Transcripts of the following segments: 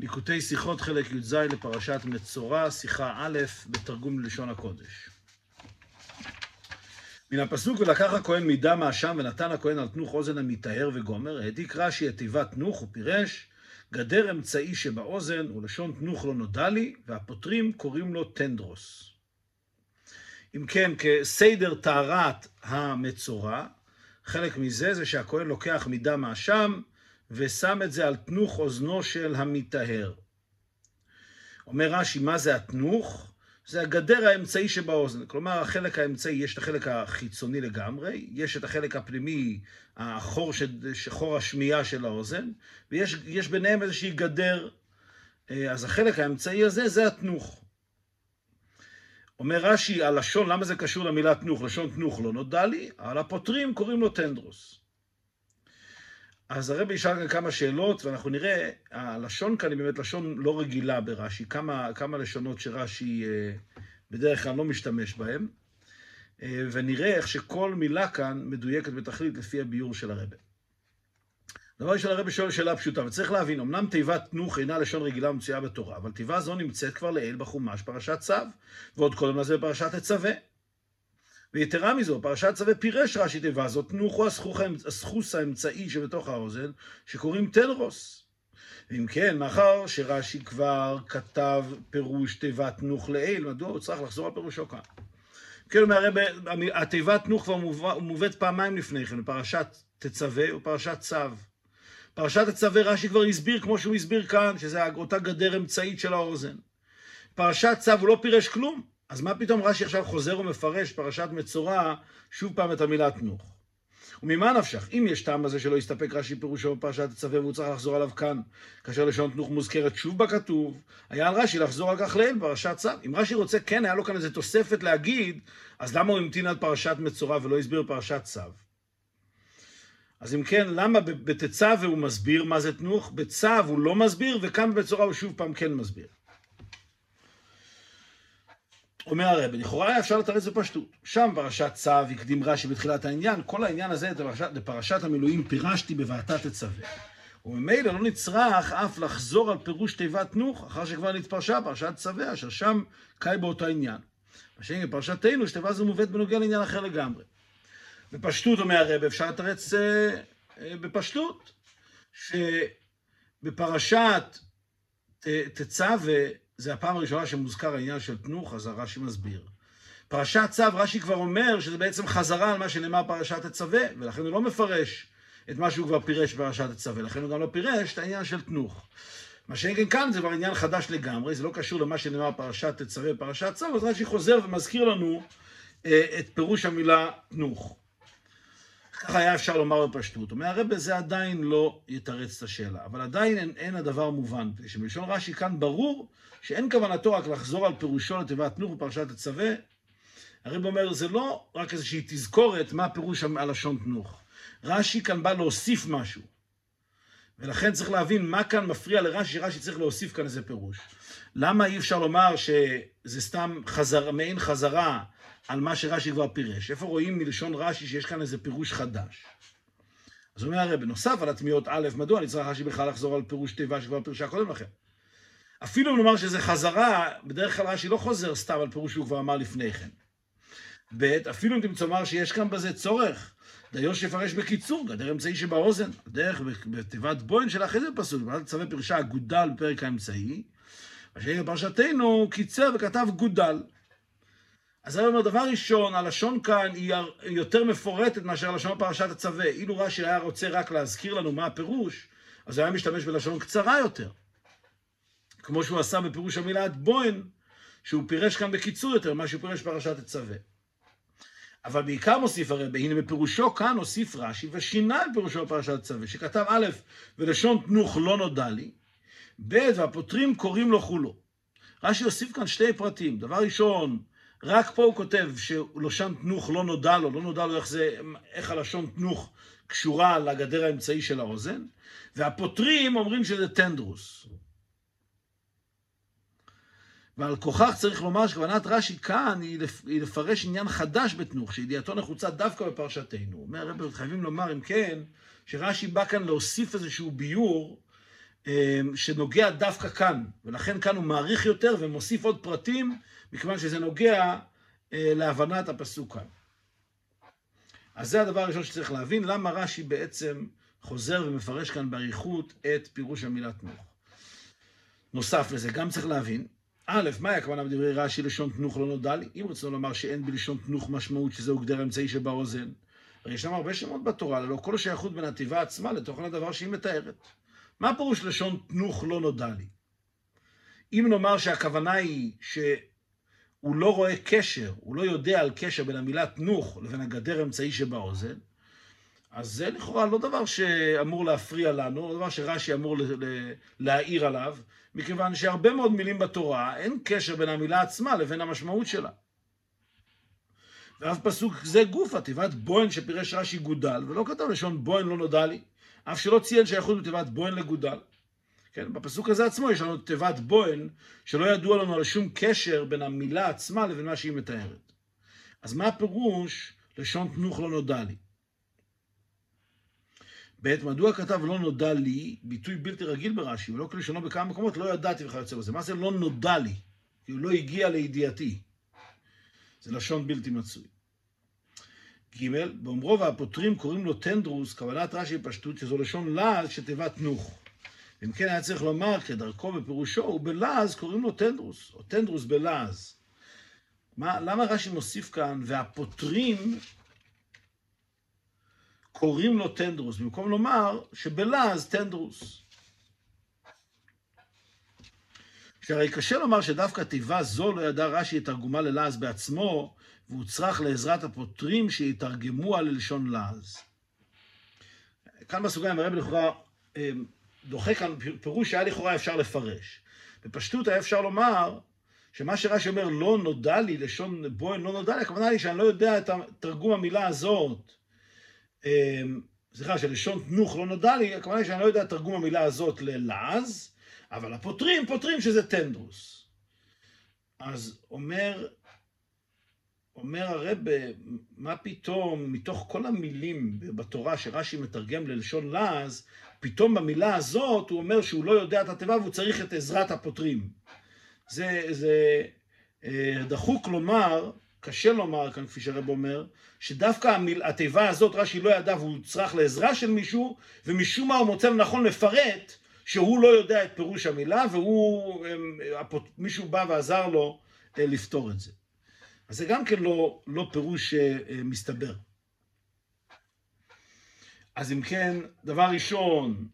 ליקוטי שיחות חלק י"ז לפרשת מצורע, שיחה א', בתרגום ללשון הקודש. מן הפסוק ולקח הכהן מידה מהשם ונתן הכהן על תנוך אוזן המטהר וגומר, העתיק רש"י את תיבת תנוך ופירש, גדר אמצעי שבאוזן ולשון תנוך לא נודע לי, והפותרים קוראים לו טנדרוס. אם כן, כסדר טהרת המצורע, חלק מזה זה שהכהן לוקח מידה מהשם, ושם את זה על תנוך אוזנו של המטהר. אומר רש"י, מה זה התנוך? זה הגדר האמצעי שבאוזן. כלומר, החלק האמצעי, יש את החלק החיצוני לגמרי, יש את החלק הפנימי, החור, חור השמיעה של האוזן, ויש ביניהם איזושהי גדר. אז החלק האמצעי הזה, זה התנוך. אומר רש"י, הלשון, למה זה קשור למילה תנוך? לשון תנוך לא נודע לי, על הפותרים קוראים לו טנדרוס. אז הרבי ישאל כאן כמה שאלות, ואנחנו נראה, הלשון כאן היא באמת לשון לא רגילה ברש"י, כמה, כמה לשונות שרש"י בדרך כלל לא משתמש בהן, ונראה איך שכל מילה כאן מדויקת בתכלית לפי הביור של הרבי. דבר ראשון, הרבי שואל שאלה פשוטה, וצריך להבין, אמנם תיבת תנוך אינה לשון רגילה ומצויה בתורה, אבל תיבה זו נמצאת כבר לעיל בחומש פרשת צו, ועוד קודם לזה בפרשת תצווה. ויתרה מזו, פרשת צווה פירש רש"י תיבה זאת, תנוך הוא הסחוס האמצעי שבתוך האוזן, שקוראים טלרוס. ואם כן, מאחר שרש"י כבר כתב פירוש תיבת תנוך לעיל, מדוע הוא צריך לחזור על פירושו כאן? כן, הרב, התיבת תנוך כבר מובאת פעמיים לפני כן, בפרשת תצווה ופרשת צו. פרשת תצווה רש"י כבר הסביר, כמו שהוא הסביר כאן, שזה אותה גדר אמצעית של האוזן. פרשת צו הוא לא פירש כלום. אז מה פתאום רש"י עכשיו חוזר ומפרש פרשת מצורע שוב פעם את המילה תנוך? וממה נפשך? אם יש טעם בזה שלא יסתפק רש"י פירושו בפרשת הצווה והוא צריך לחזור עליו כאן, כאשר לשון תנוך מוזכרת שוב בכתוב, היה על רש"י לחזור על כך לעיל בפרשת צו. אם רש"י רוצה, כן, היה לו כאן איזה תוספת להגיד, אז למה הוא המתין על פרשת מצורע ולא הסביר פרשת צו? אז אם כן, למה בתצווה הוא מסביר מה זה תנוך, בצו הוא לא מסביר, וכאן במצורע הוא שוב פעם כן מסביר. אומר הרבי, לכאורה היה אפשר לתרץ בפשטות. שם פרשת צו הקדים רש"י בתחילת העניין, כל העניין הזה לפרשת, המילואים פירשתי בבעתה תצווה. וממילא לא נצרך אף לחזור על פירוש תיבת תנוך, אחר שכבר נתפרשה פרשת צווה, אשר שם קאי באותו עניין. השני בפרשתנו, שתיבה זו מובאת בנוגע לעניין אחר לגמרי. בפשטות, אומר הרבי, אפשר לתרץ אה, אה, בפשטות, שבפרשת תצווה, זה הפעם הראשונה שמוזכר העניין של תנוך, אז הרש"י מסביר. פרשת צו, רש"י כבר אומר שזה בעצם חזרה על מה שנאמר פרשת הצווה, ולכן הוא לא מפרש את מה שהוא כבר פירש בפרשת הצווה, לכן הוא גם לא פירש את העניין של תנוך. מה שאין כאן זה כבר עניין חדש לגמרי, זה לא קשור למה שנאמר פרשת תצווה ופרשת צו, אז רש"י חוזר ומזכיר לנו אה, את פירוש המילה תנוך. ככה היה אפשר לומר בפשטות. אומר הרב, זה עדיין לא יתרץ את השאלה, אבל עדיין אין, אין הדבר מובן, שבלשון רש"י כאן ברור שאין כוונתו רק לחזור על פירושו לתיבת תנוך בפרשת הצווה. הרב אומר, זה לא רק איזושהי תזכורת מה פירוש הלשון תנוך. רש"י כאן בא להוסיף משהו. ולכן צריך להבין מה כאן מפריע לרש"י, רש"י צריך להוסיף כאן איזה פירוש. למה אי אפשר לומר שזה סתם חזר, מעין חזרה על מה שרש"י כבר פירש? איפה רואים מלשון רש"י שיש כאן איזה פירוש חדש? אז הוא אומר הרי, בנוסף על התמיהות א', מדוע אני צריך רש"י בכלל לחזור על פירוש תיבה שכבר פירשה קודם לכן? אפילו אם נאמר שזה חזרה, בדרך כלל רש"י לא חוזר סתם על פירוש שהוא כבר אמר לפני כן. ב', אפילו אם תמצא לומר שיש כאן בזה צורך, דיו שיפרש בקיצור, גדר אמצעי שבאוזן, דרך בתיבת בוין של אחרי זה פסוק, ועדת צווי פירשה גודל בפרק האמצעי, אשר בפרשתנו קיצר וכתב גודל. אז אני אומר, דבר ראשון, הלשון כאן היא יותר מפורטת מאשר לשון פרשת הצווה. אילו רש"י היה רוצה רק להזכיר לנו מה הפירוש, אז הוא היה משתמש בלשון קצרה יותר. כמו שהוא עשה בפירוש המילה בוין, שהוא פירש כאן בקיצור יותר ממה שהוא פירש פרשת הצווה. אבל בעיקר מוסיף הרבי, הנה בפירושו כאן הוסיף רש"י ושינה את פירושו בפרשת הצווה, שכתב א', ולשון תנוך לא נודע לי, ב', והפותרים קוראים לו חולו. רש"י הוסיף כאן שתי פרטים. דבר ראשון, רק פה הוא כותב שלשון תנוך לא נודע לו, לא נודע לו איך, זה, איך הלשון תנוך קשורה לגדר האמצעי של האוזן, והפותרים אומרים שזה טנדרוס. ועל כוכך צריך לומר שכוונת רש"י כאן היא לפרש עניין חדש בתנוך, שידיעתו נחוצה דווקא בפרשתנו. אומר הרב, חייבים לומר, אם כן, שרש"י בא כאן להוסיף איזשהו ביור שנוגע דווקא כאן, ולכן כאן הוא מעריך יותר ומוסיף עוד פרטים, מכיוון שזה נוגע להבנת הפסוק כאן. אז זה הדבר הראשון שצריך להבין, למה רש"י בעצם חוזר ומפרש כאן באריכות את פירוש המילה תנוך. נוסף לזה, גם צריך להבין, א', מהי הכוונה בדברי רש"י לשון תנוך לא נודע לי? אם רצינו לומר שאין בלשון תנוך משמעות שזה הוגדר אמצעי שבאוזן, הרי ישנם הרבה שמות בתורה, ללא כל השייכות בין התיבה עצמה לתוכן הדבר שהיא מתארת. מה פירוש לשון תנוך לא נודע לי? אם נאמר שהכוונה היא שהוא לא רואה קשר, הוא לא יודע על קשר בין המילה תנוך לבין הגדר אמצעי שבאוזן, אז זה לכאורה לא דבר שאמור להפריע לנו, לא דבר שרש"י אמור להעיר עליו, מכיוון שהרבה מאוד מילים בתורה, אין קשר בין המילה עצמה לבין המשמעות שלה. ואף פסוק זה גופה, תיבת בוהן שפירש רש"י גודל, ולא כתב לשון בוהן לא נודע לי, אף שלא ציין שייכות בתיבת בוהן לגודל. כן, בפסוק הזה עצמו יש לנו תיבת בוהן, שלא ידוע לנו על שום קשר בין המילה עצמה לבין מה שהיא מתארת. אז מה הפירוש לשון תנוך לא נודע לי? ב', מדוע כתב לא נודע לי, ביטוי בלתי רגיל ברש"י, ולא כלשונו בכמה מקומות, לא ידעתי וכיוצא בזה. מה זה לא נודע לי? כי הוא לא הגיע לידיעתי. זה לשון בלתי מצוי. ג', באומרו והפותרים קוראים לו טנדרוס, כוונת רש"י פשטות, שזו לשון לעז שתיבת נוך. אם כן היה צריך לומר, כדרכו בפירושו, ובלעז קוראים לו טנדרוס, או טנדרוס בלעז. מה, למה רש"י מוסיף כאן, והפותרים קוראים לו טנדרוס, במקום לומר שבלעז טנדרוס. שהרי קשה לומר שדווקא תיבה זו לא ידע רש"י את תרגומה ללעז בעצמו, והוא צריך לעזרת הפותרים שיתרגמו על לשון לעז. כאן בסוגריים הרב לכאורה אה, דוחה כאן פירוש שהיה לכאורה אפשר לפרש. בפשטות היה אפשר לומר שמה שרש"י אומר לא נודע לי, לשון בוהן לא נודע לי, הכוונה היא שאני לא יודע את תרגום המילה הזאת. אמ, סליחה, שלשון תנוך לא נודע לי, הכוונה היא שאני לא יודע את תרגום המילה הזאת ללעז, אבל הפותרים פותרים שזה טנדרוס. אז אומר, אומר הרב, מה פתאום, מתוך כל המילים בתורה שרש"י מתרגם ללשון לעז, פתאום במילה הזאת הוא אומר שהוא לא יודע את התיבה והוא צריך את עזרת הפותרים. זה, זה אה, דחוק לומר קשה לומר כאן, כפי שהרב אומר, שדווקא המיל, התיבה הזאת רש"י לא ידע והוא צריך לעזרה של מישהו, ומשום מה הוא מוצא לנכון לפרט שהוא לא יודע את פירוש המילה, והוא, מישהו בא ועזר לו אה, לפתור את זה. אז זה גם כן לא, לא פירוש אה, מסתבר. אז אם כן, דבר ראשון,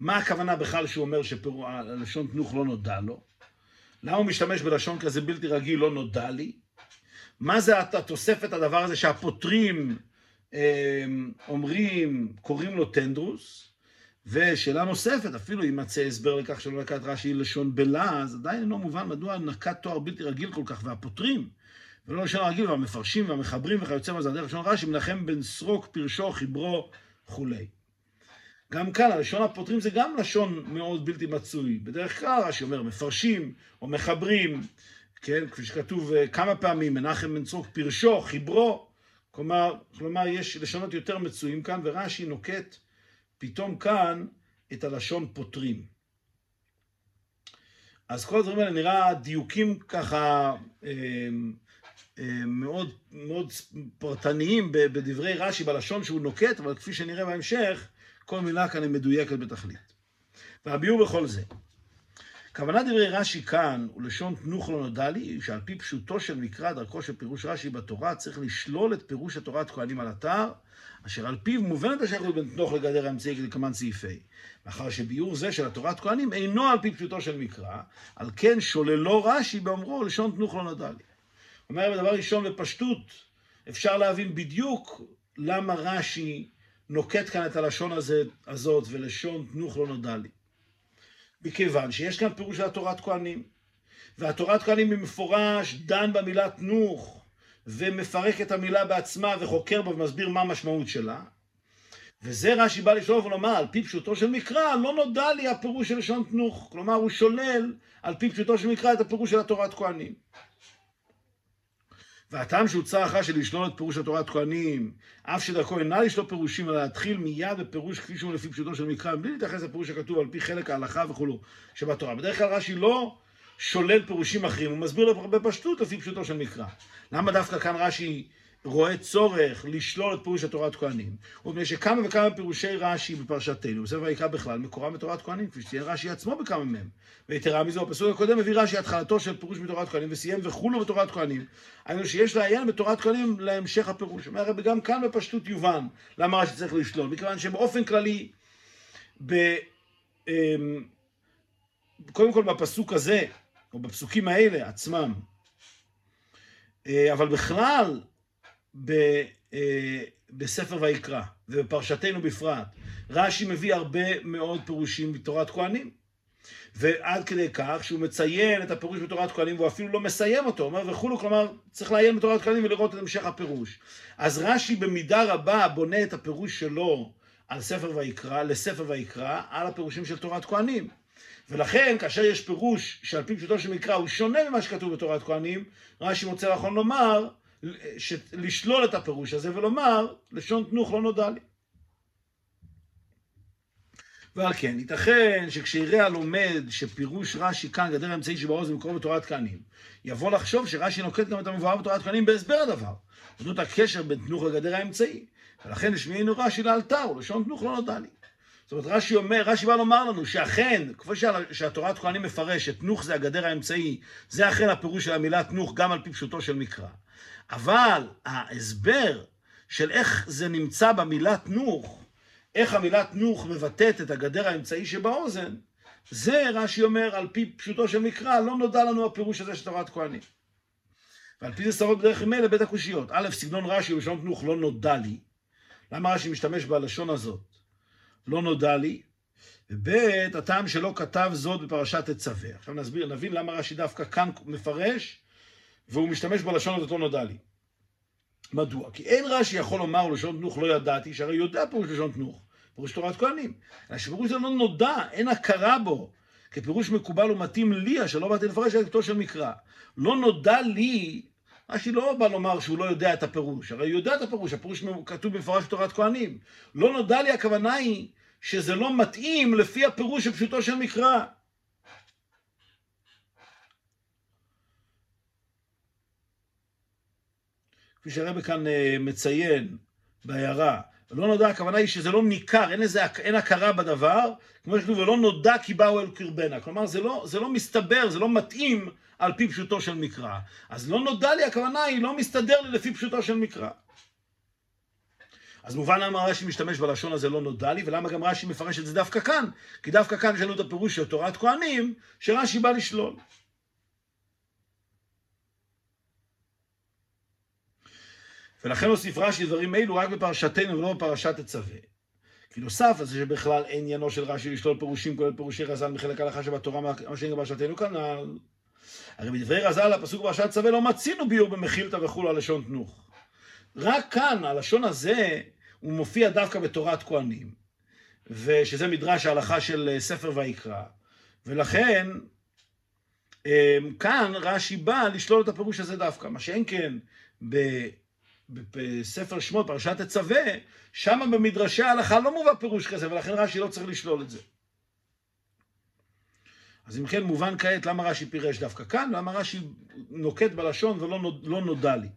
מה הכוונה בכלל שהוא אומר שהלשון תנוך לא נודע לו? למה הוא משתמש בלשון כזה בלתי רגיל, לא נודע לי? מה זה התוספת הדבר הזה שהפותרים אמ, אומרים, קוראים לו טנדרוס? ושאלה נוספת, אפילו אם מצא הסבר לכך שלא נקט רש"י לשון בלעז, עדיין אינו מובן מדוע נקט תואר בלתי רגיל כל כך, והפותרים, ולא לשון הרגיל, והמפרשים והמחברים וכיוצא בזה, דרך לשון רש"י, מנחם בן סרוק, פרשו, חיברו, כולי. גם כאן, הלשון הפותרים זה גם לשון מאוד בלתי מצוי. בדרך כלל רש"י אומר, מפרשים או מחברים, כן, כפי שכתוב אה, כמה פעמים, מנחם בן צרוק פרשו, חיברו, כלומר, כלומר יש לשונות יותר מצויים כאן, ורש"י נוקט פתאום כאן את הלשון פותרים. אז כל הדברים האלה נראה דיוקים ככה אה, מאוד, מאוד פרטניים בדברי רש"י בלשון שהוא נוקט, אבל כפי שנראה בהמשך, כל מילה כאן היא מדויקת בתכלית. והביאור בכל זה. כוונת דברי רש"י כאן, ולשון תנוך לא נודע לי, שעל פי פשוטו של מקרא, דרכו של פירוש רש"י בתורה, צריך לשלול את פירוש התורת כהנים על אתר, אשר על פיו מובנת השייכות בין תנוך לגדר האמצעי כדלקמן סעיפי. מאחר שביאור זה של התורת כהנים אינו על פי פשוטו של מקרא, על כן שוללו רש"י באומרו לשון תנוך לא נודע לי. אומר בדבר ראשון בפשטות, אפשר להבין בדיוק למה רש"י נוקט כאן את הלשון הזה, הזאת ולשון תנוך לא נודע לי. מכיוון שיש כאן פירוש של התורת כהנים. והתורת כהנים במפורש דן במילה תנוך, ומפרק את המילה בעצמה וחוקר בה ומסביר מה המשמעות שלה. וזה רש"י בא לשאול ולומר, על פי פשוטו של מקרא, לא נודע לי הפירוש של לשון תנוך. כלומר, הוא שולל, על פי פשוטו של מקרא, את הפירוש של התורת כהנים. והטעם שהוצא אחר של לשלול את פירוש התורת כהנים, אף שדרכו אינה לשלול פירושים, אלא להתחיל מיד בפירוש כפי שהוא לפי פשוטו של מקרא, בלי להתייחס לפירוש הכתוב על פי חלק ההלכה וכולו שבתורה. בדרך כלל רש"י לא שולל פירושים אחרים, הוא מסביר בפשטות לפי פשוטו של מקרא. למה דווקא כאן רש"י רואה צורך לשלול את פירוש התורת כהנים? ומפני שכמה וכמה פירושי רש"י בפרשתנו, בספר ויקרא בכלל, מקורם בתורת כהנים, כפי שציין רש"י עצמו בכמה מהם. ויתרה מזו, הפסוק הקודם מביא רש"י התחלתו של פירוש בתורת כהנים, וסיים וכולו בתורת כהנים. היינו שיש לעיין בתורת כהנים להמשך הפירוש. אומר הרבי, גם כאן בפשטות יובן למה רש"י צריך לשלול, מכיוון שבאופן כללי, ב... אמ, קודם כל בפסוק הזה, או בפסוקים האלה עצמם, אה, אבל בכלל ב, אה, בספר ויקרא, ובפרשתנו בפרט, רש"י מביא הרבה מאוד פירושים מתורת כהנים. ועד כדי כך שהוא מציין את הפירוש בתורת כהנים והוא אפילו לא מסיים אותו, אומר וכולו, כלומר צריך לעיין בתורת כהנים ולראות את המשך הפירוש. אז רש"י במידה רבה בונה את הפירוש שלו על ספר ויקרא, לספר ויקרא, על הפירושים של תורת כהנים. ולכן, כאשר יש פירוש שעל פי פשוטו של מקרא הוא שונה ממה שכתוב בתורת כהנים, רש"י מוצא נכון לומר, לשלול את הפירוש הזה ולומר, לשון תנוך לא נודע לי. ועל כן, ייתכן שכשיראה הלומד שפירוש רש"י כאן, גדר האמצעי שבאוזן מקור בתורת כהנים, יבוא לחשוב שרש"י נוקט גם את המבואר בתורת כהנים בהסבר הדבר, אודות הקשר בין תנוך לגדר האמצעי, ולכן השמיענו רש"י לאלתר, ולשון תנוך לא נודע לי. זאת אומרת, רש"י אומר, רש"י בא לומר לנו שאכן, כפי שהתורת כהנים מפרש, שתנוך זה הגדר האמצעי, זה אכן הפירוש של המילה תנוך גם על פי פשוטו של מקרא. אבל ההסבר של איך זה נמצא במילה תנוך, איך המילה תנוך מבטאת את הגדר האמצעי שבאוזן, זה רש"י אומר, על פי פשוטו של מקרא, לא נודע לנו הפירוש הזה של תורת כהנים. ועל פי זה סברות בדרך כלל לבית הקושיות. א', סגנון רש"י ולשון תנוך לא נודע לי. למה רש"י משתמש בלשון הזאת? לא נודע לי. וב', הטעם שלא כתב זאת בפרשת תצווה. עכשיו נסביר, נבין למה רש"י דווקא כאן מפרש, והוא משתמש בלשון הזאת לא נודע לי. מדוע? כי אין רש"י יכול לומר לשון תנוך לא ידעתי, שהרי יודע פירוש לשון תנוך, פירוש תורת כהנים. אלא שפירוש זה לא נודע, אין הכרה בו, כפירוש מקובל ומתאים לי, אשר לא באתי לפרש את כתוב של מקרא. לא נודע לי, רש"י לא בא לומר שהוא לא יודע את הפירוש, הרי הוא יודע את הפירוש, הפירוש כתוב במפורש בתורת כהנים. לא נודע לי, הכוונה היא שזה לא מתאים לפי הפירוש של פשוטו של מקרא. כפי שהרבא כאן אה, מציין בהערה, לא נודע, הכוונה היא שזה לא ניכר, אין, איזה, אין הכרה בדבר, כמו שכתוב, ולא נודע כי באו אל קרבנה. כלומר, זה לא, זה לא מסתבר, זה לא מתאים על פי פשוטו של מקרא. אז לא נודע לי, הכוונה היא, לא מסתדר לי לפי פשוטו של מקרא. אז מובן למה רש"י משתמש בלשון הזה לא נודע לי, ולמה גם רש"י מפרש את זה דווקא כאן. כי דווקא כאן יש לנו את הפירוש של תורת כהנים, שרש"י בא לשלול. ולכן הוסיף רש"י דברים אלו רק בפרשתנו ולא בפרשת תצווה. כי נוסף לזה שבכלל אין עניינו של רש"י לשלול פירושים כולל פירושי רז"ל מחלק ההלכה שבתורה מה שאין בפרשתנו כנ"ל. הרי בדברי רז"ל הפסוק בפרשת צווה לא מצינו ביור במחילתא וכולו על לשון תנוך. רק כאן הלשון הזה הוא מופיע דווקא בתורת כהנים, ושזה מדרש ההלכה של ספר ויקרא, ולכן אמ, כאן רש"י בא לשלול את הפירוש הזה דווקא, מה שאין כן בספר שמות, פרשת תצווה, שם במדרשי ההלכה לא מובא פירוש כזה, ולכן רש"י לא צריך לשלול את זה. אז אם כן, מובן כעת למה רש"י פירש דווקא כאן, למה רש"י נוקט בלשון ולא נוד, לא נודע לי.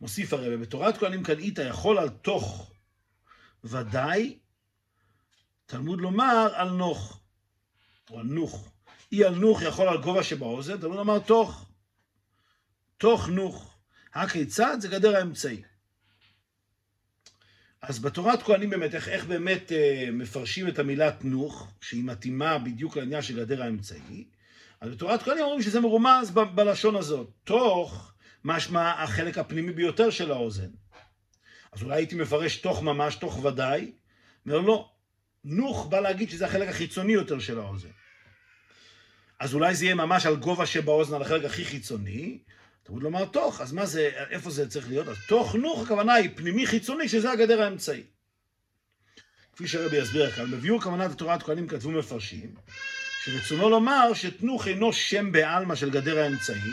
מוסיף הרב, בתורת כהנים קנאית יכול על תוך ודאי, תלמוד לומר על נוך, או על נוך. אי על נוך יכול על גובה שבאוזן, תלמוד לומר תוך. תוך נוך. הכיצד זה גדר האמצעי. אז בתורת כהנים באמת, איך, איך באמת אה, מפרשים את המילה תנוך, שהיא מתאימה בדיוק לעניין של גדר האמצעי, אז בתורת כהנים אומרים שזה מרומז ב- בלשון הזאת. תוך, משמע החלק הפנימי ביותר של האוזן. אז אולי הייתי מפרש תוך ממש, תוך ודאי, אומר לא, נוך בא להגיד שזה החלק החיצוני יותר של האוזן. אז אולי זה יהיה ממש על גובה שבאוזן, על החלק הכי חיצוני, תמיד לומר תוך, אז מה זה, איפה זה צריך להיות? אז תוך נוך הכוונה היא פנימי חיצוני, שזה הגדר האמצעי. כפי שהרבי יסביר כאן, בביאור כוונת התורת כהנים כתבו מפרשים, שרצונו לומר שתנוך אינו שם בעלמא של גדר האמצעי,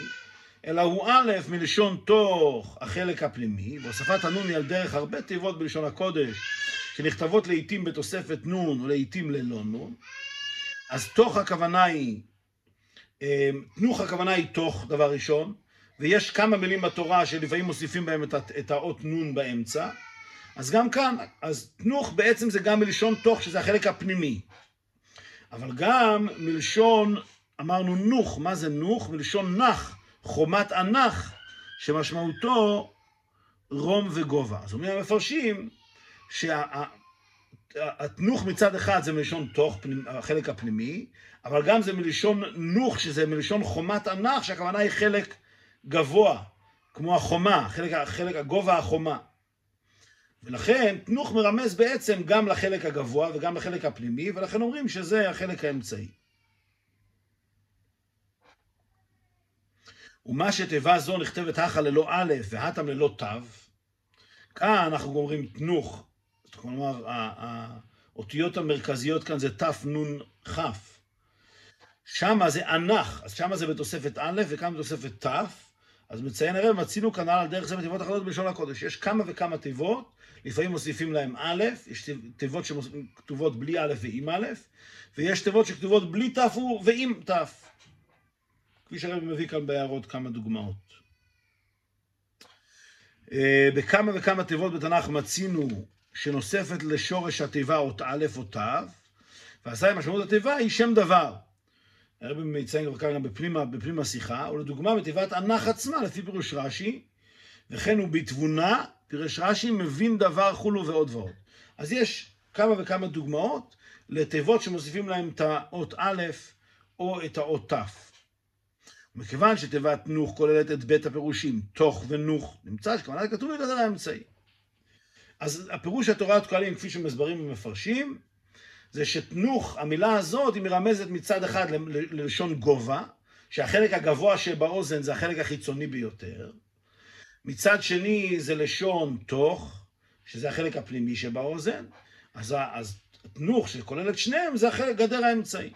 אלא הוא א' מלשון תוך החלק הפנימי, והוספת הנון היא על דרך הרבה תיבות בלשון הקודש, שנכתבות לעיתים בתוספת נון ולעיתים ללא נון. אז תוך הכוונה היא, אה, תנוך הכוונה היא תוך, דבר ראשון, ויש כמה מילים בתורה שלפעמים מוסיפים בהם את האות נון באמצע. אז גם כאן, אז תנוך בעצם זה גם מלשון תוך, שזה החלק הפנימי. אבל גם מלשון, אמרנו נוך, מה זה נוך? מלשון נח, חומת ענך, שמשמעותו רום וגובה. אז אומרים המפרשים שהתנוך מצד אחד זה מלשון תוך, החלק הפנימי, אבל גם זה מלשון נוך, שזה מלשון חומת ענך, שהכוונה היא חלק גבוה, כמו החומה, חלק, חלק הגובה החומה. ולכן תנוך מרמז בעצם גם לחלק הגבוה וגם לחלק הפנימי, ולכן אומרים שזה החלק האמצעי. ומה שתיבה זו נכתבת הכה ללא א' והתם ללא תו, כאן אנחנו אומרים תנוך, כלומר האותיות המרכזיות כאן זה תנ"כ. שמה זה ענך, אז שמה זה בתוספת א' וכאן בתוספת ת', אז מציין הרב, מצינו כנ"ל על דרך זה בתיבות אחרות בלשון הקודש. יש כמה וכמה תיבות, לפעמים מוסיפים להם א', יש תיבות שכתובות בלי א' ועם א', ויש תיבות שכתובות בלי ת' ועם ת'. כפי שהרב מביא כאן בהערות כמה דוגמאות. אה, בכמה וכמה תיבות בתנ"ך מצינו שנוספת לשורש התיבה אות א' או ת', ועשה עם משמעות התיבה היא שם דבר. הרבי מציין כבר כאן בפנים, בפנים השיחה, ולדוגמה בתיבת ענך עצמה, לפי פירוש רש"י, וכן הוא בתבונה, פירוש רש"י מבין דבר כולו ועוד ועוד. אז יש כמה וכמה דוגמאות לתיבות שמוסיפים להם את האות א' או את האות ת'. מכיוון שתיבת נוך כוללת את בית הפירושים, תוך ונוך, נמצא שכוונת כתוב לגדר האמצעי. אז הפירוש התורת קהלים, כפי שמסברים ומפרשים, זה שתנוך, המילה הזאת, היא מרמזת מצד אחד ללשון גובה, שהחלק הגבוה שבאוזן זה החלק החיצוני ביותר. מצד שני זה לשון תוך, שזה החלק הפנימי שבאוזן. אז, אז תנוך שכולל את שניהם זה החלק גדר האמצעי.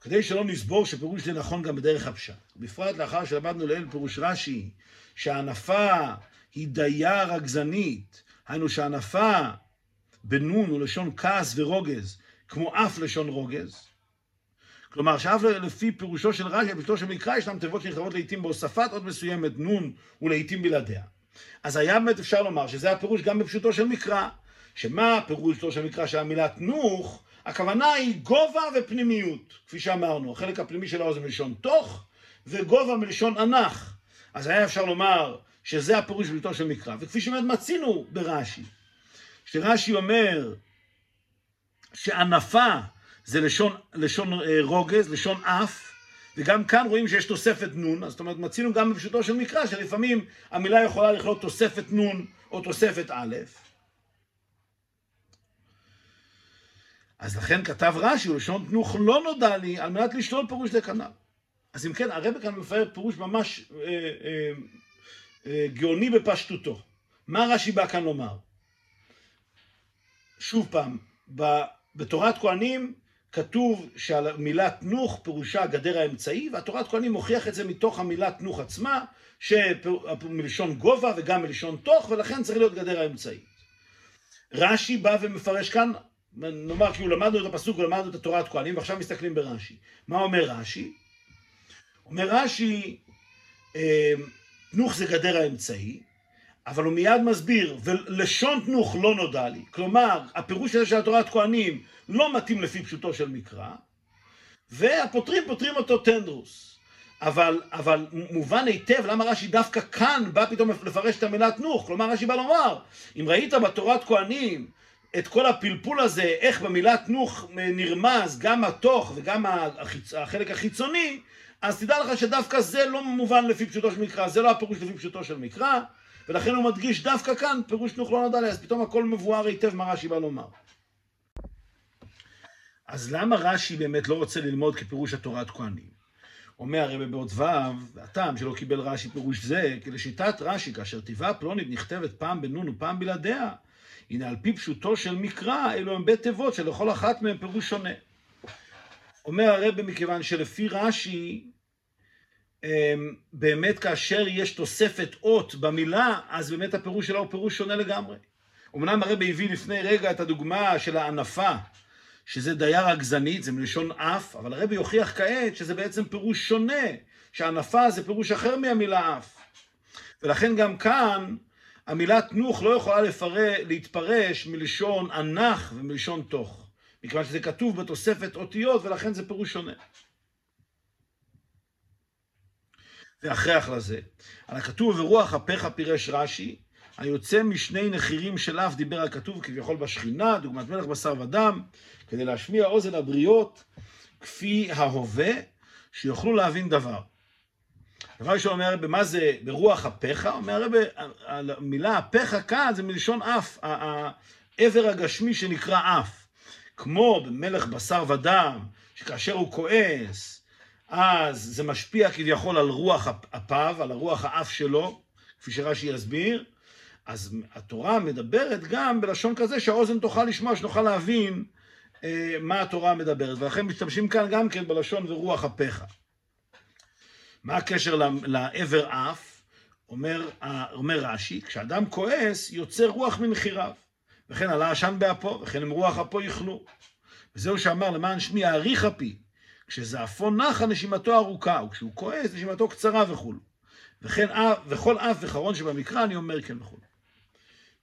כדי שלא נסבור שפירוש זה נכון גם בדרך הפשט. בפרט לאחר שלמדנו לעיל פירוש רש"י, שהענפה היא דייה רגזנית, היינו שהענפה בנון הוא לשון כעס ורוגז, כמו אף לשון רוגז. כלומר, שאף לפי פירושו של רש"י, בפשוטו של מקרא, ישנם תיבות שנכתבות לעיתים בהוספת עוד מסוימת נון ולעיתים בלעדיה. אז היה באמת אפשר לומר שזה הפירוש גם בפשוטו של מקרא. שמה פירושו של מקרא של המילה תנוך? הכוונה היא גובה ופנימיות, כפי שאמרנו. החלק הפנימי של האוזן מלשון תוך, וגובה מלשון ענך. אז היה אפשר לומר שזה הפירוש בפשוטו של מקרא. וכפי שבאמת מצינו ברש"י, שרש"י אומר שענפה זה לשון, לשון אה, רוגז, לשון אף, וגם כאן רואים שיש תוספת נון, אז זאת אומרת מצינו גם בפשוטו של מקרא, שלפעמים המילה יכולה לכלול תוספת נון או תוספת א', אז לכן כתב רש"י, ולשון תנוך לא נודע לי, על מנת לשלול פירוש זה כנ"ל. אז אם כן, הרב כאן מפאר פירוש ממש אה, אה, אה, גאוני בפשטותו. מה רש"י בא כאן לומר? שוב פעם, בתורת כהנים כתוב שהמילה תנוך פירושה גדר האמצעי, והתורת כהנים מוכיח את זה מתוך המילה תנוך עצמה, שמלשון גובה וגם מלשון תוך, ולכן צריך להיות גדר האמצעית. רש"י בא ומפרש כאן, נאמר כאילו למדנו את הפסוק ולמדנו את התורת כהנים, ועכשיו מסתכלים ברש"י. מה אומר רש"י? אומר רש"י, אה, תנוך זה גדר האמצעי, אבל הוא מיד מסביר, ולשון תנוך לא נודע לי, כלומר, הפירוש הזה של התורת כהנים לא מתאים לפי פשוטו של מקרא, והפותרים פותרים אותו טנדרוס. אבל, אבל מובן היטב למה רש"י דווקא כאן בא פתאום לפרש את המילה תנוך, כלומר רש"י בא לומר, אם ראית בתורת כהנים את כל הפלפול הזה, איך במילה תנוך נרמז גם התוך וגם החיצ... החלק החיצוני, אז תדע לך שדווקא זה לא מובן לפי פשוטו של מקרא, זה לא הפירוש לפי פשוטו של מקרא, ולכן הוא מדגיש דווקא כאן פירוש תנוך לא נודע לי, אז פתאום הכל מבואר היטב מה רש"י בא לומר. אז למה רש"י באמת לא רוצה ללמוד כפירוש התורת כהנים? אומר הרבי בעוד ו', הטעם שלא קיבל רש"י פירוש זה, כי לשיטת רש"י, כאשר תיבה פלונית נכתבת פעם בנון ופעם בלעדיה, הנה על פי פשוטו של מקרא, אלו הם בית תיבות שלכל אחת מהם פירוש שונה. אומר הרבי מכיוון שלפי רש"י, באמת כאשר יש תוספת אות במילה, אז באמת הפירוש שלה הוא פירוש שונה לגמרי. אמנם הרבי הביא לפני רגע את הדוגמה של הענפה, שזה דייר הגזנית, זה מלשון אף, אבל הרבי יוכיח כעת שזה בעצם פירוש שונה, שענפה זה פירוש אחר מהמילה אף. ולכן גם כאן המילה תנוך לא יכולה לפר... להתפרש מלשון אנח ומלשון תוך, מכיוון שזה כתוב בתוספת אותיות ולכן זה פירוש שונה. והכרח לזה. על הכתוב ורוח אפיך פירש רש"י, היוצא משני נחירים של אף דיבר הכתוב כביכול בשכינה, דוגמת מלך בשר ודם, כדי להשמיע אוזן הבריות כפי ההווה, שיוכלו להבין דבר. דבר ראשון אומר הרבה, מה זה ברוח אפיך? אומר הרבה, המילה אפיך כאן זה מלשון אף, העבר הגשמי שנקרא אף. כמו במלך בשר ודם, שכאשר הוא כועס, אז זה משפיע כביכול על רוח אפיו, על הרוח האף שלו, כפי שרש"י יסביר. אז התורה מדברת גם בלשון כזה שהאוזן תוכל לשמוע, שנוכל להבין אה, מה התורה מדברת. ולכן משתמשים כאן גם כן בלשון ורוח אפיך. מה הקשר לעבר אף? אומר, אומר רש"י, כשאדם כועס, יוצא רוח מנחיריו. וכן עלה עשן באפו, וכן עם רוח אפו יכלו. וזהו שאמר למען שמי האריך אפי, כשזעפו נחה נשימתו ארוכה, וכשהוא כועס נשימתו קצרה וכולו. וכן וכל אף וחרון שבמקרא אני אומר כן וכולו.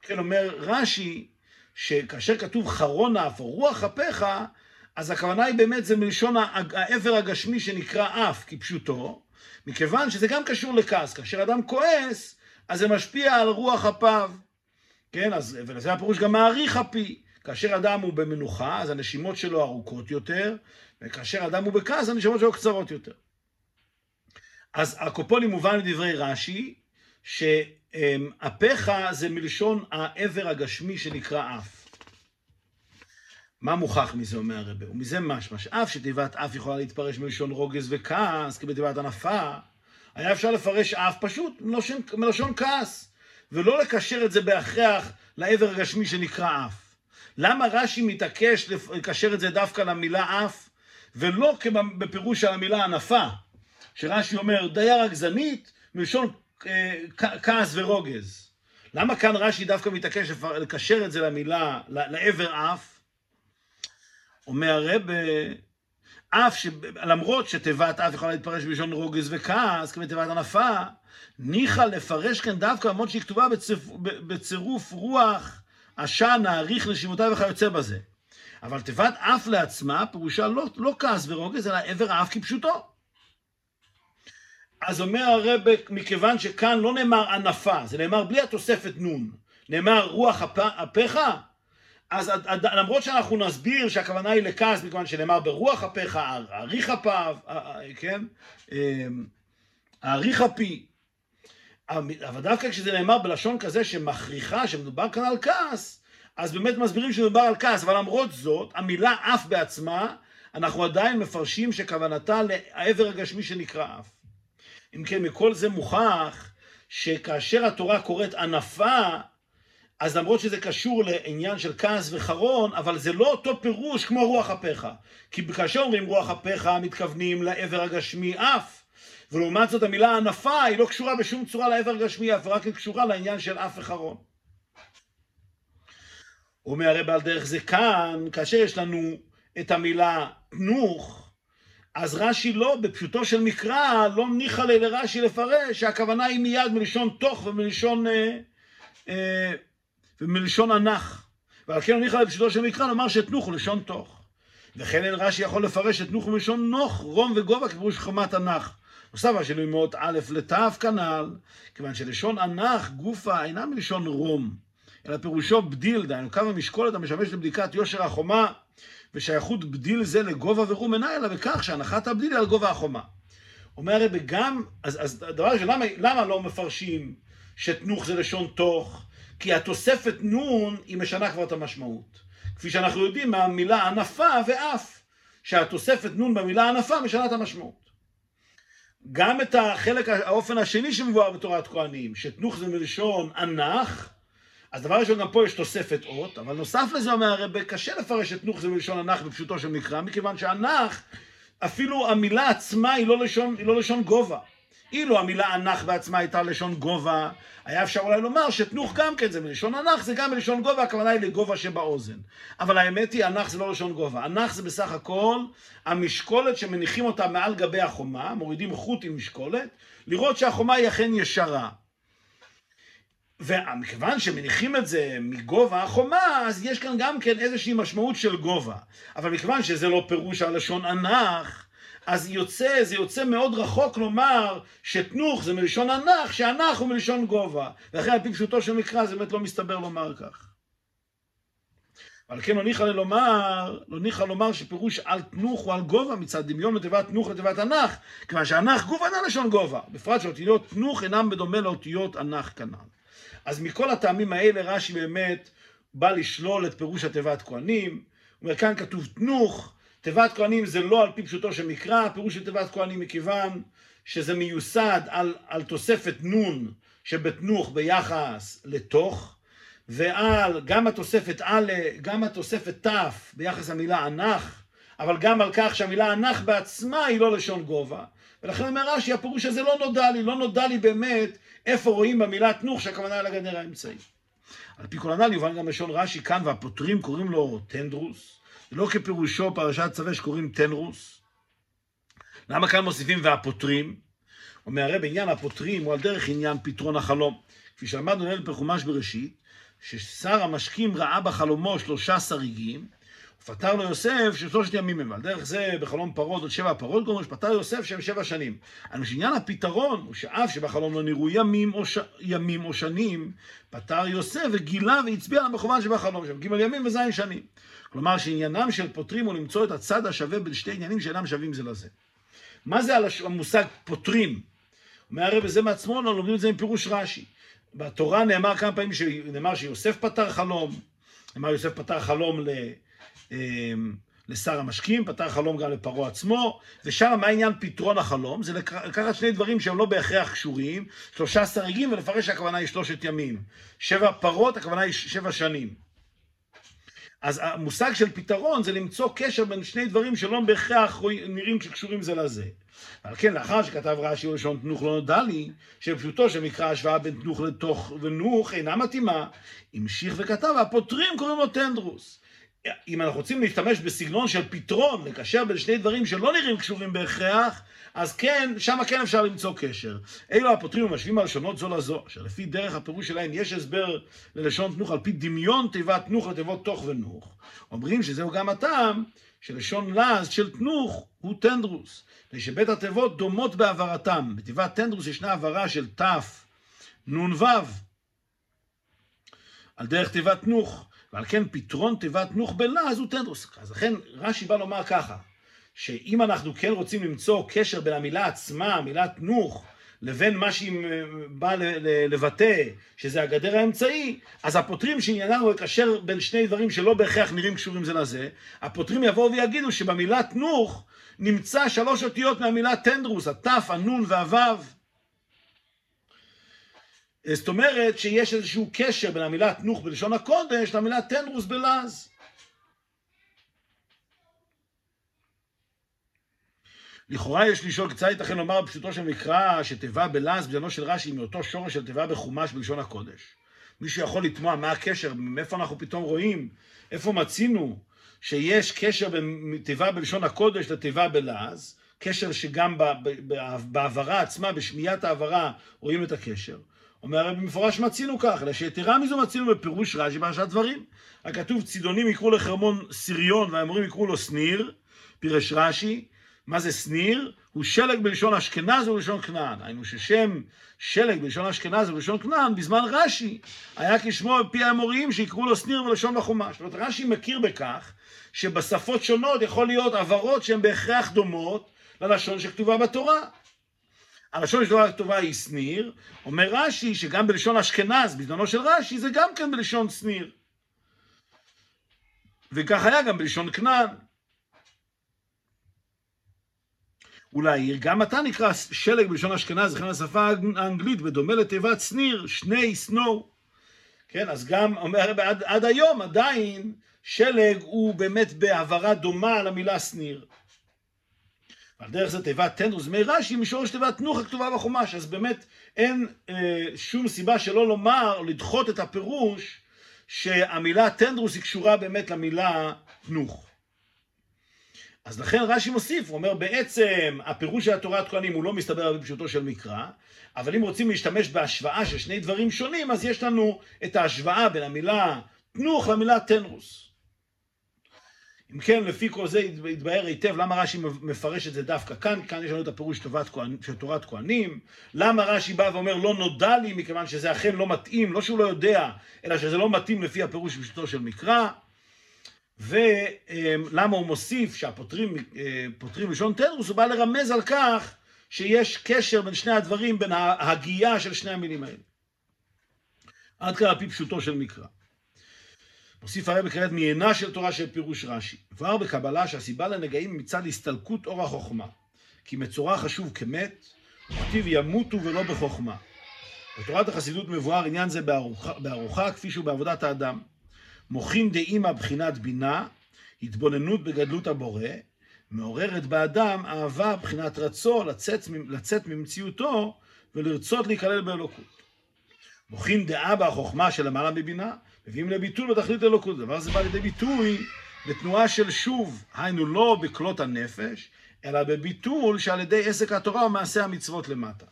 כן אומר רש"י, שכאשר כתוב חרון אף או רוח אפיך, אז הכוונה היא באמת זה מלשון העבר הגשמי שנקרא אף כפשוטו, מכיוון שזה גם קשור לכעס. כאשר אדם כועס, אז זה משפיע על רוח אפיו. כן, אז, וזה הפירוש גם מעריך אפי. כאשר אדם הוא במנוחה, אז הנשימות שלו ארוכות יותר, וכאשר אדם הוא בכעס, הנשימות שלו קצרות יותר. אז הקופונים מובן מדברי רש"י, שאפיך זה מלשון העבר הגשמי שנקרא אף. מה מוכח מזה, אומר הרבה? ומזה משמע שאף שתיבת אף יכולה להתפרש מלשון רוגז וכעס, כי בתיבת הנפה, היה אפשר לפרש אף פשוט מלשון, מלשון כעס, ולא לקשר את זה בהכרח לעבר הגשמי שנקרא אף. למה רש"י מתעקש לקשר את זה דווקא למילה אף, ולא בפירוש של המילה ענפה, שרש"י אומר דייר הגזנית מלשון אה, כעס ורוגז. למה כאן רש"י דווקא מתעקש לקשר את זה למילה, לעבר אף? אומר הרב, אף שלמרות שתיבת אף יכולה להתפרש בלשון רוגז וכעס, כמו תיבת הנפה, ניחא לפרש כאן דווקא למרות שהיא כתובה בצירוף, בצירוף רוח עשן, נאריך נשימותיו וכיוצא בזה. אבל תיבת אף לעצמה, פירושה לא, לא כעס ורוגז, אלא עבר האף כפשוטו. אז אומר הרב, מכיוון שכאן לא נאמר ענפה, זה נאמר בלי התוספת נון, נאמר רוח אפיך, אז למרות שאנחנו נסביר שהכוונה היא לכעס, מכיוון שנאמר ברוח אפיך, אריך אפיו, כן? אריך אפי. אבל דווקא כשזה נאמר בלשון כזה שמכריחה, שמדובר כאן על כעס, אז באמת מסבירים שמדובר על כעס, אבל למרות זאת, המילה אף בעצמה, אנחנו עדיין מפרשים שכוונתה לעבר הגשמי שנקרא אף. אם כן, מכל זה מוכח שכאשר התורה קוראת ענפה, אז למרות שזה קשור לעניין של כעס וחרון, אבל זה לא אותו פירוש כמו רוח אפיך. כי כאשר אומרים רוח אפיך, מתכוונים לעבר הגשמי אף. ולעומת זאת המילה ענפה היא לא קשורה בשום צורה לעבר הגשמי אף, רק היא קשורה לעניין של אף וחרון. הוא אומר הרי בעל דרך זה כאן, כאשר יש לנו את המילה תנוך, אז רש"י לא, בפשוטו של מקרא, לא ניחא לרש"י לפרש שהכוונה היא מיד מלשון תוך ומלשון, אה, אה, ומלשון הנח. ועל כן ניחא לפשוטו של מקרא לומר שתנוך הוא לשון תוך. וכן אין רש"י יכול לפרש את תנוך מלשון נוך, רום וגובה כפירוש חומת הנח. נוסף השינוי מאות א' לת' כנ"ל, כיוון שלשון ענך גופה אינה מלשון רום, אלא פירושו בדיל, דהיינו קו המשקולת המשמש לבדיקת יושר החומה, ושייכות בדיל זה לגובה ורום אינה, אלא בכך שהנחת הבדיל היא על גובה החומה. אומר הרבי גם, אז, אז דבר ראשון, למה, למה לא מפרשים שתנוך זה לשון תוך? כי התוספת נון היא משנה כבר את המשמעות. כפי שאנחנו יודעים מהמילה ענפה ואף, שהתוספת נון במילה ענפה משנה את המשמעות. גם את החלק, האופן השני שמבואר בתורת כהנים, שתנוך זה מלשון ענך, אז דבר ראשון, גם פה יש תוספת אות, אבל נוסף לזה אומר הרב, קשה לפרש את תנוך זה מלשון ענך בפשוטו של מקרא, מכיוון שענך, אפילו המילה עצמה היא לא לשון, היא לא לשון גובה. אילו המילה אנח בעצמה הייתה לשון גובה, היה אפשר אולי לומר שתנוך גם כן זה מלשון אנח, זה גם מלשון גובה, הכוונה היא לגובה שבאוזן. אבל האמת היא, אנח זה לא לשון גובה. אנח זה בסך הכל המשקולת שמניחים אותה מעל גבי החומה, מורידים חוט עם משקולת, לראות שהחומה היא אכן ישרה. ומכיוון שמניחים את זה מגובה החומה, אז יש כאן גם כן איזושהי משמעות של גובה. אבל מכיוון שזה לא פירוש הלשון אנח, אז יוצא, זה יוצא מאוד רחוק לומר שתנוך זה מלשון אנח, שאנח הוא מלשון גובה. ולכן על פי פשוטו של מקרא זה באמת לא מסתבר לומר כך. אבל כן לא ניחא לומר, לא ניחא לומר שפירוש על תנוך הוא על גובה מצד דמיון לתיבת תנוך לתיבת אנח, כיוון שאנח גוף אינה לשון גובה, בפרט שאותיות תנוך אינם בדומה לאותיות אנח כנ"ל. אז מכל הטעמים האלה רש"י באמת בא לשלול את פירוש התיבת כהנים. הוא אומר, כאן כתוב תנוך, תיבת כהנים זה לא על פי פשוטו של מקרא, פירוש של תיבת כהנים מכיוון שזה מיוסד על, על תוספת נון שבתנוך ביחס לתוך, ועל גם התוספת א', גם התוספת ת' ביחס למילה אנח, אבל גם על כך שהמילה אנח בעצמה היא לא לשון גובה. ולכן אומר רש"י, הפירוש הזה לא נודע לי, לא נודע לי באמת איפה רואים במילה תנוך שהכוונה על הגדר האמצעי. על פי כל הנ"ל יובן גם לשון רש"י כאן, והפותרים קוראים לו טנדרוס, לא כפירושו פרשת צווה שקוראים טנרוס. למה כאן מוסיפים והפותרים? אומר הרי בעניין הפותרים הוא על דרך עניין פתרון החלום. כפי שלמדנו לעיל בחומש בראשית, ששר המשקים ראה בחלומו שלושה שריגים, ופטר לו יוסף של שלושת ימים הם. על דרך זה בחלום פרות עוד שבע פרות גומר, שפטר יוסף שהם שבע שנים. אבל שעניין הפתרון הוא שאף שבחלום לא נראו ימים או, ש... ימים או שנים, פטר יוסף וגילה והצביע על המכוון שבחלום, שם ג' ימים וז' שנים. כלומר שעניינם של פותרים הוא למצוא את הצד השווה בין שתי עניינים שאינם שווים זה לזה. מה זה המושג פותרים? אומר הרב זה מעצמו, לא לומדים את זה עם פירוש רש"י. בתורה נאמר כמה פעמים, נאמר שיוסף פתר חלום, נאמר יוסף פתר חלום ל... אמ, לשר המשקים, פתר חלום גם לפרעה עצמו, ושם מה עניין פתרון החלום? זה לקחת שני דברים שהם לא בהכרח קשורים, שלושה שריגים ולפרש שהכוונה היא שלושת ימים. שבע פרות, הכוונה היא שבע שנים. אז המושג של פתרון זה למצוא קשר בין שני דברים שלא בהכרח נראים שקשורים זה לזה. ועל כן, לאחר שכתב רש"י ולשון תנוך לא נודע לי, שפשוטו של מקרא השוואה בין תנוך לתוך ונוך אינה מתאימה, המשיך וכתב, הפותרים קוראים לו טנדרוס. אם אנחנו רוצים להשתמש בסגנון של פתרון, לקשר בין שני דברים שלא נראים קשורים בהכרח, אז כן, שם כן אפשר למצוא קשר. אלו הפותרים ומשווים הלשונות זו לזו, אשר לפי דרך הפירוש שלהם יש הסבר ללשון תנוך על פי דמיון תיבת תנוך לתיבות תוך ונוך. אומרים שזהו גם הטעם שלשון לז של תנוך הוא טנדרוס, ושבית התיבות דומות בהעברתם. בתיבת טנדרוס ישנה העברה של ת' נ"ו על דרך תיבת תנוך. ועל כן פתרון תיבת נוך בלעז הוא טנדרוס. אז לכן רש"י בא לומר ככה, שאם אנחנו כן רוצים למצוא קשר בין המילה עצמה, מילת נוך, לבין מה שהיא באה לבטא, שזה הגדר האמצעי, אז הפותרים שעניינם הוא לקשר בין שני דברים שלא בהכרח נראים קשורים זה לזה, הפותרים יבואו ויגידו שבמילת נוך נמצא שלוש אותיות מהמילה טנדרוס, התף, הנון והוו. זאת אומרת שיש איזשהו קשר בין המילה תנוך בלשון הקודש למילה תנרוס בלעז. לכאורה יש לשאול קצת ייתכן לומר בפשוטו של מקרא שתיבה בלעז בזמנו של רש"י מאותו שורש של תיבה בחומש בלשון הקודש. מישהו יכול לתמוע מה הקשר, מאיפה אנחנו פתאום רואים, איפה מצינו שיש קשר בין תיבה בלשון הקודש לתיבה בלעז, קשר שגם בהעברה עצמה, בשמיעת העברה, רואים את הקשר. אומר במפורש מצינו כך, אלא שיתרה מזו מצינו בפירוש רש"י בהרשת דברים. הכתוב צידונים יקראו לחרמון סריון והאמורים יקראו לו שניר, פירש רש"י. מה זה שניר? הוא שלג בלשון אשכנז ובלשון כנען. היינו ששם שלג בלשון אשכנז ובלשון כנען, בזמן רש"י, היה כשמו בפי האמוריים שיקראו לו שניר בלשון בחומש. זאת אומרת, רש"י מכיר בכך שבשפות שונות יכול להיות עברות שהן בהכרח דומות ללשון שכתובה בתורה. הלשון של הטובה היא שניר, אומר רש"י שגם בלשון אשכנז, בזמנו של רש"י, זה גם כן בלשון שניר. וכך היה גם בלשון כנען. אולי גם אתה נקרא שלג בלשון אשכנז, לכן השפה האנגלית, בדומה לתיבת שניר, שני סנו. כן, אז גם, אומר עד, עד היום עדיין שלג הוא באמת בהעברה דומה למלה שניר. על דרך זה תיבת תנדרוס מי רש"י משורש תיבת תנוך הכתובה בחומש. אז באמת אין אה, שום סיבה שלא לומר, לדחות את הפירוש, שהמילה תנדרוס היא קשורה באמת למילה תנוך. אז לכן רש"י מוסיף, הוא אומר בעצם הפירוש של התורת כהנים הוא לא מסתבר בפשוטו של מקרא, אבל אם רוצים להשתמש בהשוואה של שני דברים שונים, אז יש לנו את ההשוואה בין המילה תנוך למילה תנרוס. אם כן, לפי כל זה יתבהר היטב למה רש"י מפרש את זה דווקא כאן, כאן יש לנו את הפירוש של תורת כהנים, למה רש"י בא ואומר לא נודע לי, מכיוון שזה אכן לא מתאים, לא שהוא לא יודע, אלא שזה לא מתאים לפי הפירוש פשוטו של מקרא, ולמה הוא מוסיף שהפותרים אה, לשון תדרוס, הוא בא לרמז על כך שיש קשר בין שני הדברים, בין ההגייה של שני המילים האלה. עד כאן על פי פשוטו של מקרא. מוסיף הרב כעת מעינה של תורה של פירוש רש"י. כבר בקבלה שהסיבה לנגעים מצד הסתלקות אור החוכמה. כי מצורע חשוב כמת, וכתיב ימותו ולא בחוכמה. בתורת החסידות מבואר עניין זה בארוחה, בארוחה כפי שהוא בעבודת האדם. מוחין דאימא בחינת בינה, התבוננות בגדלות הבורא, מעוררת באדם אהבה בחינת רצו לצאת, לצאת ממציאותו ולרצות להיכלל באלוקות. מוחין דעה בחוכמה שלמעלה מבינה, מביאים לביטול בתכלית אלוקות. דבר זה בא לידי ביטוי בתנועה של שוב, היינו לא בכלות הנפש, אלא בביטול שעל ידי עסק התורה ומעשה המצוות למטה.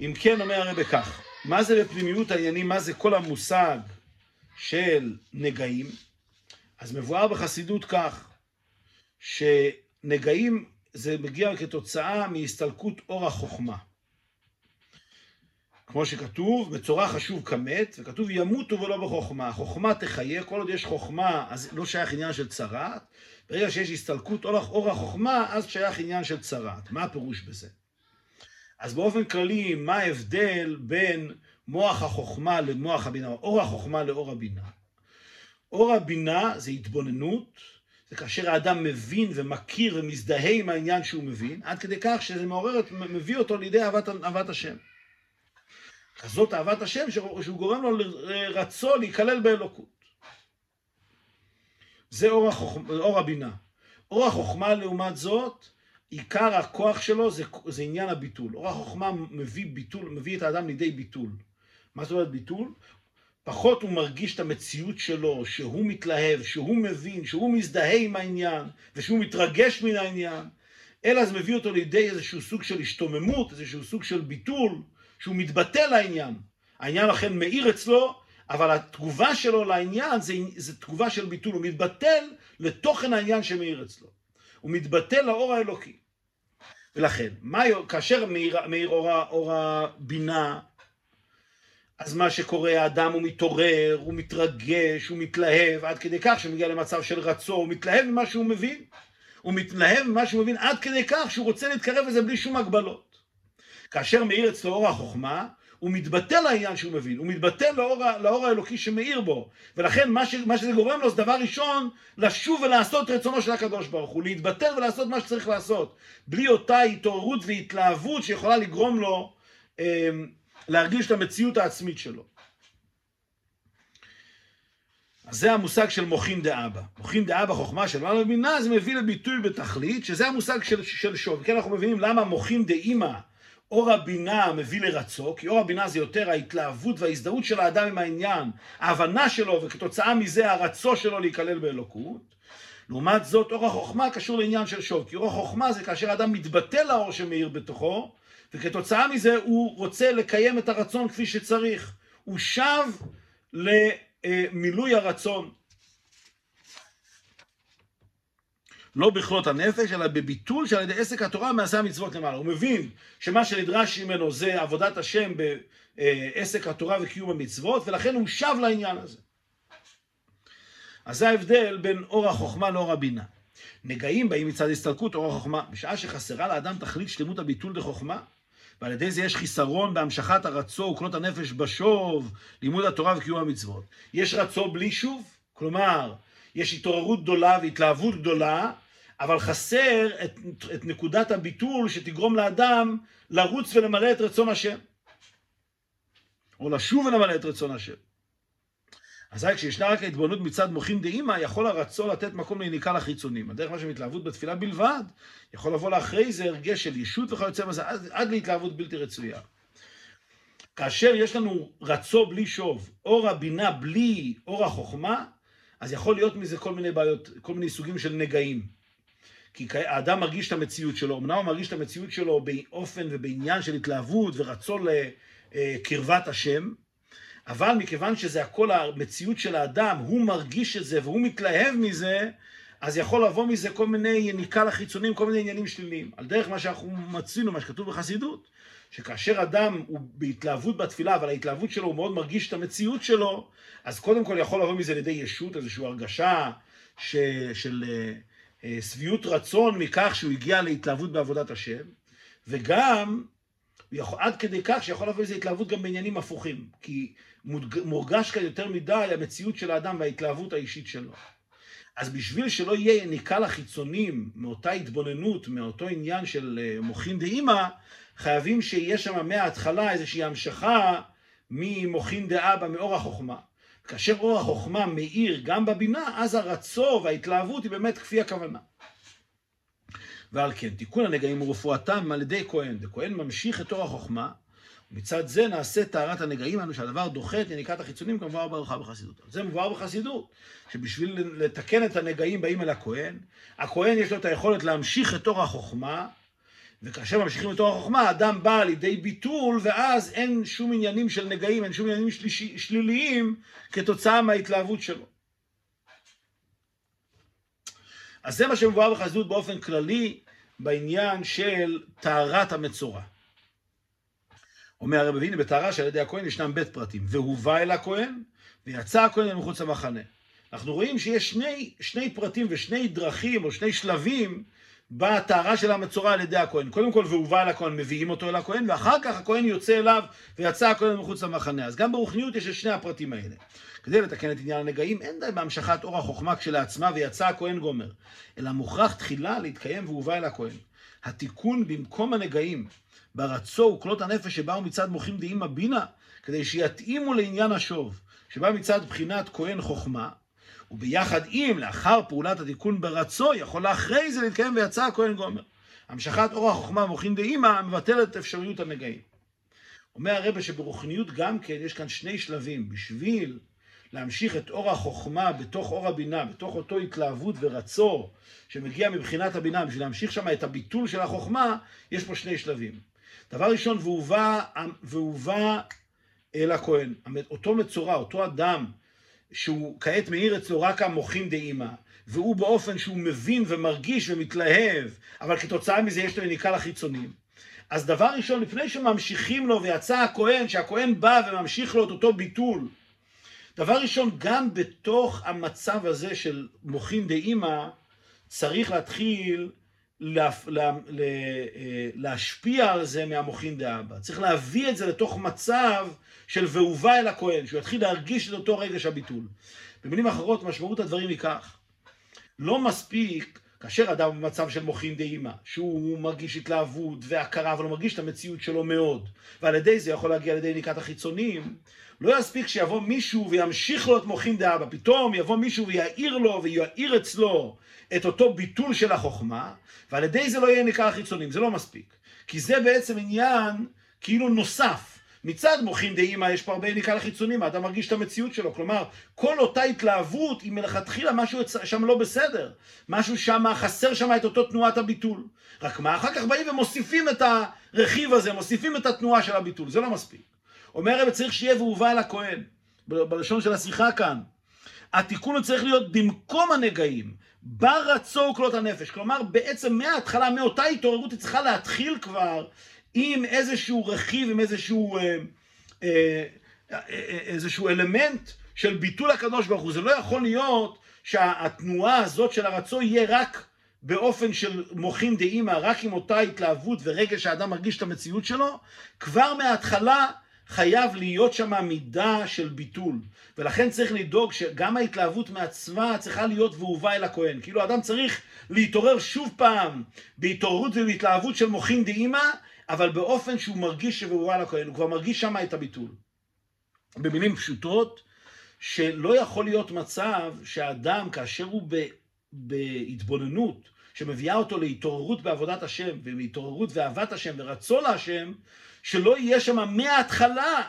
אם כן, אומר הרי בכך, מה זה בפנימיות העניינים, מה זה כל המושג של נגעים? אז מבואר בחסידות כך, שנגעים זה מגיע כתוצאה מהסתלקות אור החוכמה. כמו שכתוב, מצורע חשוב כמת, וכתוב ימותו ולא בחוכמה. החוכמה תחיה, כל עוד יש חוכמה, אז לא שייך עניין של צרעת. ברגע שיש הסתלקות אור החוכמה, אז שייך עניין של צרעת. מה הפירוש בזה? אז באופן כללי, מה ההבדל בין מוח החוכמה למוח הבינה, אור החוכמה לאור הבינה? אור הבינה זה התבוננות, זה כאשר האדם מבין ומכיר ומזדהה עם העניין שהוא מבין, עד כדי כך שזה מעורר, מביא אותו לידי אהבת, אהבת השם. כזאת אהבת השם שהוא גורם לו לרצו להיכלל באלוקות. זה אור, החוכמה, אור הבינה. אור החוכמה לעומת זאת, עיקר הכוח שלו זה, זה עניין הביטול. אור החוכמה מביא ביטול, מביא את האדם לידי ביטול. מה זאת אומרת ביטול? פחות הוא מרגיש את המציאות שלו, שהוא מתלהב, שהוא מבין, שהוא מזדהה עם העניין, ושהוא מתרגש מן העניין, אלא זה מביא אותו לידי איזשהו סוג של השתוממות, איזשהו סוג של ביטול, שהוא מתבטא לעניין. העניין אכן מאיר אצלו, אבל התגובה שלו לעניין זה, זה תגובה של ביטול, הוא מתבטל לתוכן העניין שמאיר אצלו. הוא מתבטל לאור האלוקי. ולכן, מה, כאשר מאיר, מאיר אור, אור הבינה, אז מה שקורה, האדם הוא מתעורר, הוא מתרגש, הוא מתלהב, עד כדי כך שהוא מגיע למצב של רצו, הוא מתלהב ממה שהוא מבין. הוא מתלהב ממה שהוא מבין עד כדי כך שהוא רוצה להתקרב לזה בלי שום הגבלות. כאשר מאיר אצלו אור החוכמה, הוא מתבטא לעניין שהוא מבין, הוא מתבטא לאור, לאור האלוקי שמאיר בו. ולכן מה, ש, מה שזה גורם לו זה דבר ראשון, לשוב ולעשות רצונו של הקדוש ברוך הוא, להתבטל ולעשות מה שצריך לעשות. בלי אותה התעוררות והתלהבות שיכולה לגרום לו אה, להרגיש את המציאות העצמית שלו. אז זה המושג של מוחין דאבא. מוחין דאבא, חוכמה של מעלה ובינה, זה מביא לביטוי בתכלית, שזה המושג של, של שוב. כן, אנחנו מבינים למה מוחין דאימא אור הבינה מביא לרצו, כי אור הבינה זה יותר ההתלהבות וההזדהות של האדם עם העניין, ההבנה שלו, וכתוצאה מזה הרצו שלו להיכלל באלוקות. לעומת זאת, אור החוכמה קשור לעניין של שוב, כי אור החוכמה זה כאשר האדם מתבטא לאור שמאיר בתוכו, וכתוצאה מזה הוא רוצה לקיים את הרצון כפי שצריך. הוא שב למילוי הרצון. לא בכלות הנפש, אלא בביטול שעל ידי עסק התורה מעשה המצוות למעלה. הוא מבין שמה שנדרש ממנו זה עבודת השם בעסק התורה וקיום המצוות, ולכן הוא שב לעניין הזה. אז זה ההבדל בין אור החוכמה לאור הבינה. נגעים באים מצד הסתלקות אור החוכמה. בשעה שחסרה לאדם תכלית שלמות הביטול דחוכמה, ועל ידי זה יש חיסרון בהמשכת הרצו וקנות הנפש בשוב, לימוד התורה וקיום המצוות. יש רצו בלי שוב, כלומר, יש התעוררות גדולה והתלהבות גדולה, אבל חסר את, את נקודת הביטול שתגרום לאדם לרוץ ולמלא את רצון השם. או לשוב ולמלא את רצון השם. אזי כשישנה רק ההתבוננות מצד מוחין דאמא, יכול הרצון לתת מקום ליניקה לחיצונים. הדרך מה שמתלהבות בתפילה בלבד, יכול לבוא לאחרי זה הרגש של ישות וכיוצא בזה, עד, עד להתלהבות בלתי רצויה. כאשר יש לנו רצו בלי שוב, אור הבינה בלי אור החוכמה, אז יכול להיות מזה כל מיני בעיות, כל מיני סוגים של נגעים. כי האדם מרגיש את המציאות שלו, אמנם הוא מרגיש את המציאות שלו באופן ובעניין של התלהבות ורצון לקרבת השם, אבל מכיוון שזה הכל המציאות של האדם, הוא מרגיש את זה והוא מתלהב מזה, אז יכול לבוא מזה כל מיני יניקה לחיצונים, כל מיני עניינים שליליים. על דרך מה שאנחנו מצינו, מה שכתוב בחסידות, שכאשר אדם הוא בהתלהבות בתפילה, אבל ההתלהבות שלו, הוא מאוד מרגיש את המציאות שלו, אז קודם כל יכול לבוא מזה לידי ישות, איזושהי הרגשה ש, של uh, שביעות רצון מכך שהוא הגיע להתלהבות בעבודת השם, וגם יכול, עד כדי כך שיכול לבוא איזו התלהבות גם בעניינים הפוכים, כי מורגש כאן יותר מדי המציאות של האדם וההתלהבות האישית שלו. אז בשביל שלא יהיה יניקה לחיצונים מאותה התבוננות, מאותו עניין של אה, מוחין דאימא, חייבים שיהיה שם מההתחלה איזושהי המשכה ממוחין דאבא, מאור החוכמה. כאשר אור החוכמה מאיר גם בבינה, אז הרצו וההתלהבות היא באמת כפי הכוונה. ועל כן, תיקון הנגעים ורפואתם על ידי כהן, וכהן ממשיך את אור החוכמה, ומצד זה נעשה טהרת הנגעים לנו שהדבר דוחה את יניקת החיצונים כמובן ברכה בחסידות. זה מבואר בחסידות, שבשביל לתקן את הנגעים באים אל הכהן, הכהן יש לו את היכולת להמשיך את אור החוכמה, וכאשר ממשיכים אור החוכמה, האדם בא לידי ביטול, ואז אין שום עניינים של נגעים, אין שום עניינים שלישי, שליליים כתוצאה מההתלהבות שלו. אז זה מה שמבואר בחסידות באופן כללי בעניין של טהרת המצורע. אומר הרב והנה בטהרה שעל ידי הכהן ישנם בית פרטים, והובא אל הכהן, ויצא הכהן אל מחוץ למחנה. אנחנו רואים שיש שני, שני פרטים ושני דרכים או שני שלבים בטהרה של המצורע על ידי הכהן. קודם כל, והובא אל הכהן, מביאים אותו אל הכהן, ואחר כך הכהן יוצא אליו, ויצא הכהן מחוץ למחנה. אז גם ברוחניות יש את שני הפרטים האלה. כדי לתקן את עניין הנגעים, אין די בהמשכת אור החוכמה כשלעצמה, ויצא הכהן גומר. אלא מוכרח תחילה להתקיים והובא אל הכהן. התיקון במקום הנגעים, ברצו וכלות הנפש שבאו מצד מוחים דעים הבינה, כדי שיתאימו לעניין השוב, שבא מצד בחינת כהן חוכמה, וביחד עם, לאחר פעולת התיקון ברצו, יכול לאחרי זה להתקיים ויצא הכהן גומר. המשכת אור החוכמה מוחין דאימא מבטלת את אפשריות הנגעים. אומר הרבה שברוחניות גם כן יש כאן שני שלבים. בשביל להמשיך את אור החוכמה בתוך אור הבינה, בתוך אותו התלהבות ורצו שמגיע מבחינת הבינה, בשביל להמשיך שם את הביטול של החוכמה, יש פה שני שלבים. דבר ראשון, והובא אל הכהן. אותו מצורע, אותו אדם שהוא כעת מאיר אצלו רק המוחים דאימא, והוא באופן שהוא מבין ומרגיש ומתלהב, אבל כתוצאה מזה יש לו יניקה לחיצונים. אז דבר ראשון, לפני שממשיכים לו ויצא הכהן, שהכהן בא וממשיך לו את אותו ביטול, דבר ראשון, גם בתוך המצב הזה של מוחין דאימא, צריך להתחיל לה, לה, לה, אה, להשפיע על זה מהמוחין דאבא. צריך להביא את זה לתוך מצב של והובא אל הכהן, שהוא יתחיל להרגיש את אותו רגש הביטול. במילים אחרות, משמעות הדברים היא כך. לא מספיק כאשר אדם במצב של מוחין דאימא, שהוא מרגיש התלהבות והכרה, אבל הוא מרגיש את המציאות שלו מאוד, ועל ידי זה יכול להגיע לידי ניקת החיצונים, לא יספיק שיבוא מישהו וימשיך לו את מוחין דאבא, פתאום יבוא מישהו ויעיר לו ויעיר אצלו את אותו ביטול של החוכמה, ועל ידי זה לא יהיה ניכר החיצונים, זה לא מספיק. כי זה בעצם עניין כאילו נוסף. מצד מוחין דאימא יש פה הרבה ניכר לחיצונים, האדם מרגיש את המציאות שלו. כלומר, כל אותה התלהבות היא מלכתחילה משהו שם לא בסדר. משהו שם, חסר שם את אותו תנועת הביטול. רק מה, אחר כך באים ומוסיפים את הרכיב הזה, מוסיפים את התנועה של הביטול, זה לא מספיק. אומר הרב צריך שיהיה והובא אל הכהן, בלשון של השיחה כאן. התיקון הוא צריך להיות במקום הנגעים, ברצו וכלות הנפש. כלומר, בעצם מההתחלה, מאותה התעוררות, היא צריכה להתחיל כבר עם איזשהו רכיב, עם איזשהו, אה, אה, אה, איזשהו אלמנט של ביטול הקדוש ברוך הוא. זה לא יכול להיות שהתנועה הזאת של הרצו יהיה רק באופן של מוחין דאימא, רק עם אותה התלהבות ורגע שהאדם מרגיש את המציאות שלו, כבר מההתחלה חייב להיות שם מידה של ביטול. ולכן צריך לדאוג שגם ההתלהבות מעצמה צריכה להיות והובא אל הכהן. כאילו אדם צריך להתעורר שוב פעם בהתעוררות ובהתלהבות של מוחין דאימא, אבל באופן שהוא מרגיש שהובא אל הכהן, הוא כבר מרגיש שם את הביטול. במילים פשוטות, שלא יכול להיות מצב שהאדם, כאשר הוא ב, בהתבוננות, שמביאה אותו להתעוררות בעבודת השם, ומהתעוררות ואהבת השם ורצון להשם, שלא יהיה שם מההתחלה,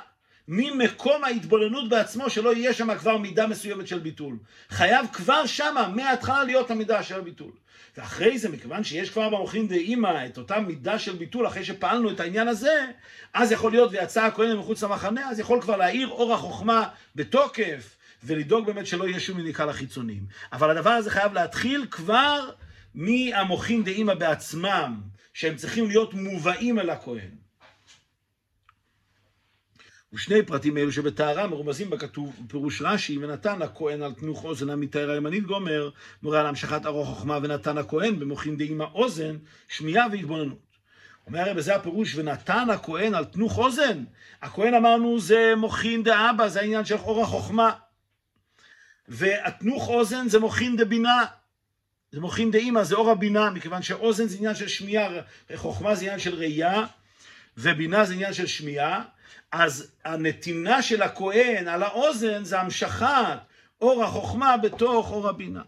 ממקום ההתבוננות בעצמו, שלא יהיה שם כבר מידה מסוימת של ביטול. חייב כבר שמה, מההתחלה להיות המידה של הביטול. ואחרי זה, מכיוון שיש כבר במוחין דאמא את אותה מידה של ביטול, אחרי שפעלנו את העניין הזה, אז יכול להיות ויצא הכהן מחוץ למחנה, אז יכול כבר להאיר אור החוכמה בתוקף, ולדאוג באמת שלא יהיה שום מניקה לחיצונים. אבל הדבר הזה חייב להתחיל כבר מהמוחין דאמא בעצמם, שהם צריכים להיות מובאים אל הכהן. ושני פרטים אלו שבטהרה מרומזים בכתוב פירוש רש"י ונתן הכהן על תנוך אוזן המתאר הימנית גומר מורה על המשכת ארוך חוכמה ונתן הכהן במוחין דאמא אוזן שמיעה והתבוננות. אומר הרי זה הפירוש ונתן הכהן על תנוך אוזן הכהן אמרנו זה מוחין דאבא זה העניין של אור החוכמה. והתנוך אוזן זה מוחין דבינה. זה מוחין דאמא זה אור הבינה מכיוון שאוזן זה עניין של שמיעה חוכמה זה עניין של ראייה ובינה זה עניין של שמיעה אז הנתינה של הכהן על האוזן זה המשכת אור החוכמה בתוך אור הבינה.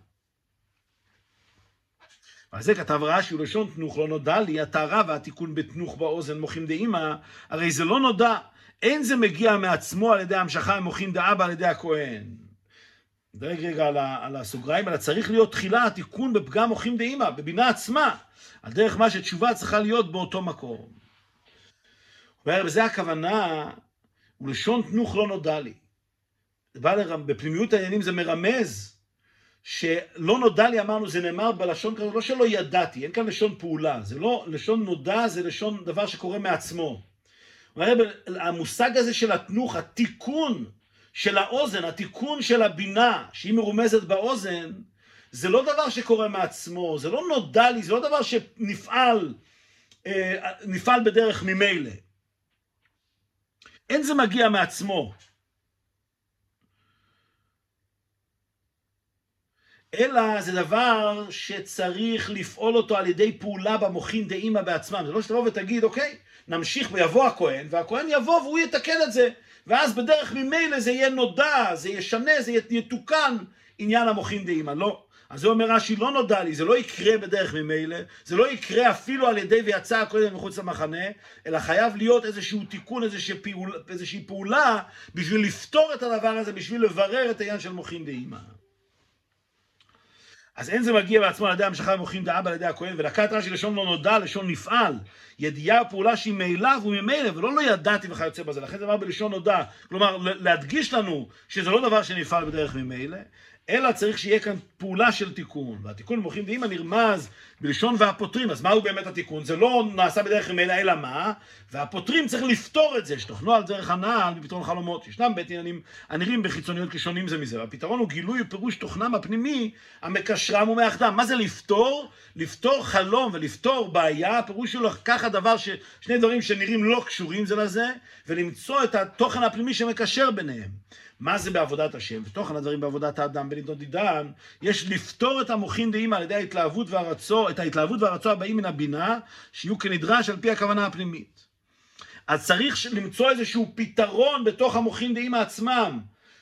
ועל זה כתב רש"י ולשון תנוך לא נודע לי, הטהרה והתיקון בתנוך באוזן מוחים דאמא, הרי זה לא נודע, אין זה מגיע מעצמו על ידי המשכה מוחים דאבא על ידי הכהן. נדרג רגע על, על הסוגריים, אלא צריך להיות תחילה התיקון בפגם מוחים דאמא, בבינה עצמה, על דרך מה שתשובה צריכה להיות באותו מקום. וזה הכוונה, ולשון תנוך לא נודע לי. בפנימיות העניינים זה מרמז שלא נודע לי, אמרנו, זה נאמר בלשון כזאת, לא שלא ידעתי, אין כאן לשון פעולה, זה לא, לשון נודע זה לשון דבר שקורה מעצמו. המושג הזה של התנוך, התיקון של האוזן, התיקון של הבינה, שהיא מרומזת באוזן, זה לא דבר שקורה מעצמו, זה לא נודע לי, זה לא דבר שנפעל, אה, נפעל בדרך ממילא. אין זה מגיע מעצמו. אלא זה דבר שצריך לפעול אותו על ידי פעולה במוחין דאימא בעצמם. זה לא שתבוא ותגיד, אוקיי, נמשיך ויבוא הכהן, והכהן יבוא והוא יתקן את זה. ואז בדרך ממילא זה יהיה נודע, זה ישנה, זה יתוקן עניין המוחין דאימא. לא. אז זה אומר רש"י, לא נודע לי, זה לא יקרה בדרך ממילא, זה לא יקרה אפילו על ידי ויצא הקודם מחוץ למחנה, אלא חייב להיות איזשהו תיקון, איזושהי פעולה, איזושהי פעולה בשביל לפתור את הדבר הזה, בשביל לברר את העניין של מוחין דאימא. אז אין זה מגיע בעצמו על ידי המשכה ומוחין דאבא על ידי הכהן, ולקט רש"י לשון לא נודע, לשון נפעל, ידיעה פעולה שהיא מאליו וממילא, ולא לא ידעתי וכיוצא בזה, לכן זה אמר בלשון נודע, כלומר להדגיש לנו שזה לא דבר שנפעל בדרך ממילא, אלא צריך שיהיה כאן פעולה של תיקון. והתיקון במוחים דהימה נרמז בלשון והפותרים. אז מהו באמת התיקון? זה לא נעשה בדרך ממילא, אלא מה? והפותרים צריך לפתור את זה, שתוכנו על דרך הנעל בפתרון חלומות. ישנם בית עניינים הנראים בחיצוניות כשונים זה מזה. והפתרון הוא גילוי ופירוש תוכנם הפנימי המקשרם ומאחדם. מה זה לפתור? לפתור חלום ולפתור בעיה, הפירוש שלו לקחת דבר ש... שני דברים שנראים לא קשורים זה לזה, ולמצוא את התוכן הפנימי שמקשר ביניהם. מה זה בעבודת השם? בתוכן הדברים בעבודת האדם בנידון דידן, יש לפתור את המוחין דאימא על ידי ההתלהבות והרצו, את ההתלהבות והרצו הבאים מן הבינה, שיהיו כנדרש על פי הכוונה הפנימית. אז צריך למצוא איזשהו פתרון בתוך המוחין דאימא עצמם.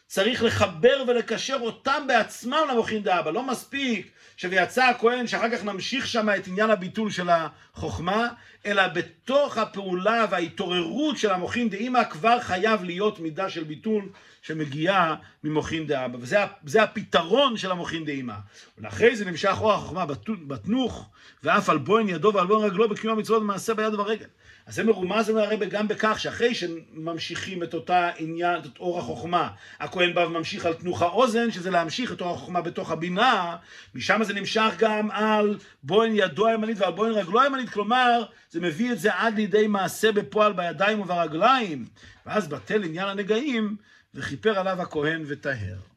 צריך לחבר ולקשר אותם בעצמם למוחין דאבא. לא מספיק שויצא הכהן, שאחר כך נמשיך שם את עניין הביטול של החוכמה, אלא בתוך הפעולה וההתעוררות של המוחין דאמא כבר חייב להיות מידה של ביטול שמגיעה ממוחין דאבא. וזה הפתרון של המוחין דאמא. ולאחרי זה נמשך אור החוכמה בתנוך, ואף על בוין ידו ועל בוין רגלו בקיום המצוות במעשה ביד וברגל. אז זה מרומז אומר הרבה גם בכך שאחרי שממשיכים את אותה עניין, את אור החוכמה, הכהן בא וממשיך על תנוך האוזן, שזה להמשיך את אור החוכמה בתוך הבינה, משם זה נמשך גם על בוין ידו הימנית ועל בוין רגלו הימנית, כלומר, זה מביא את זה עד לידי מעשה בפועל בידיים וברגליים, ואז בטל עניין הנגעים, וכיפר עליו הכהן וטהר.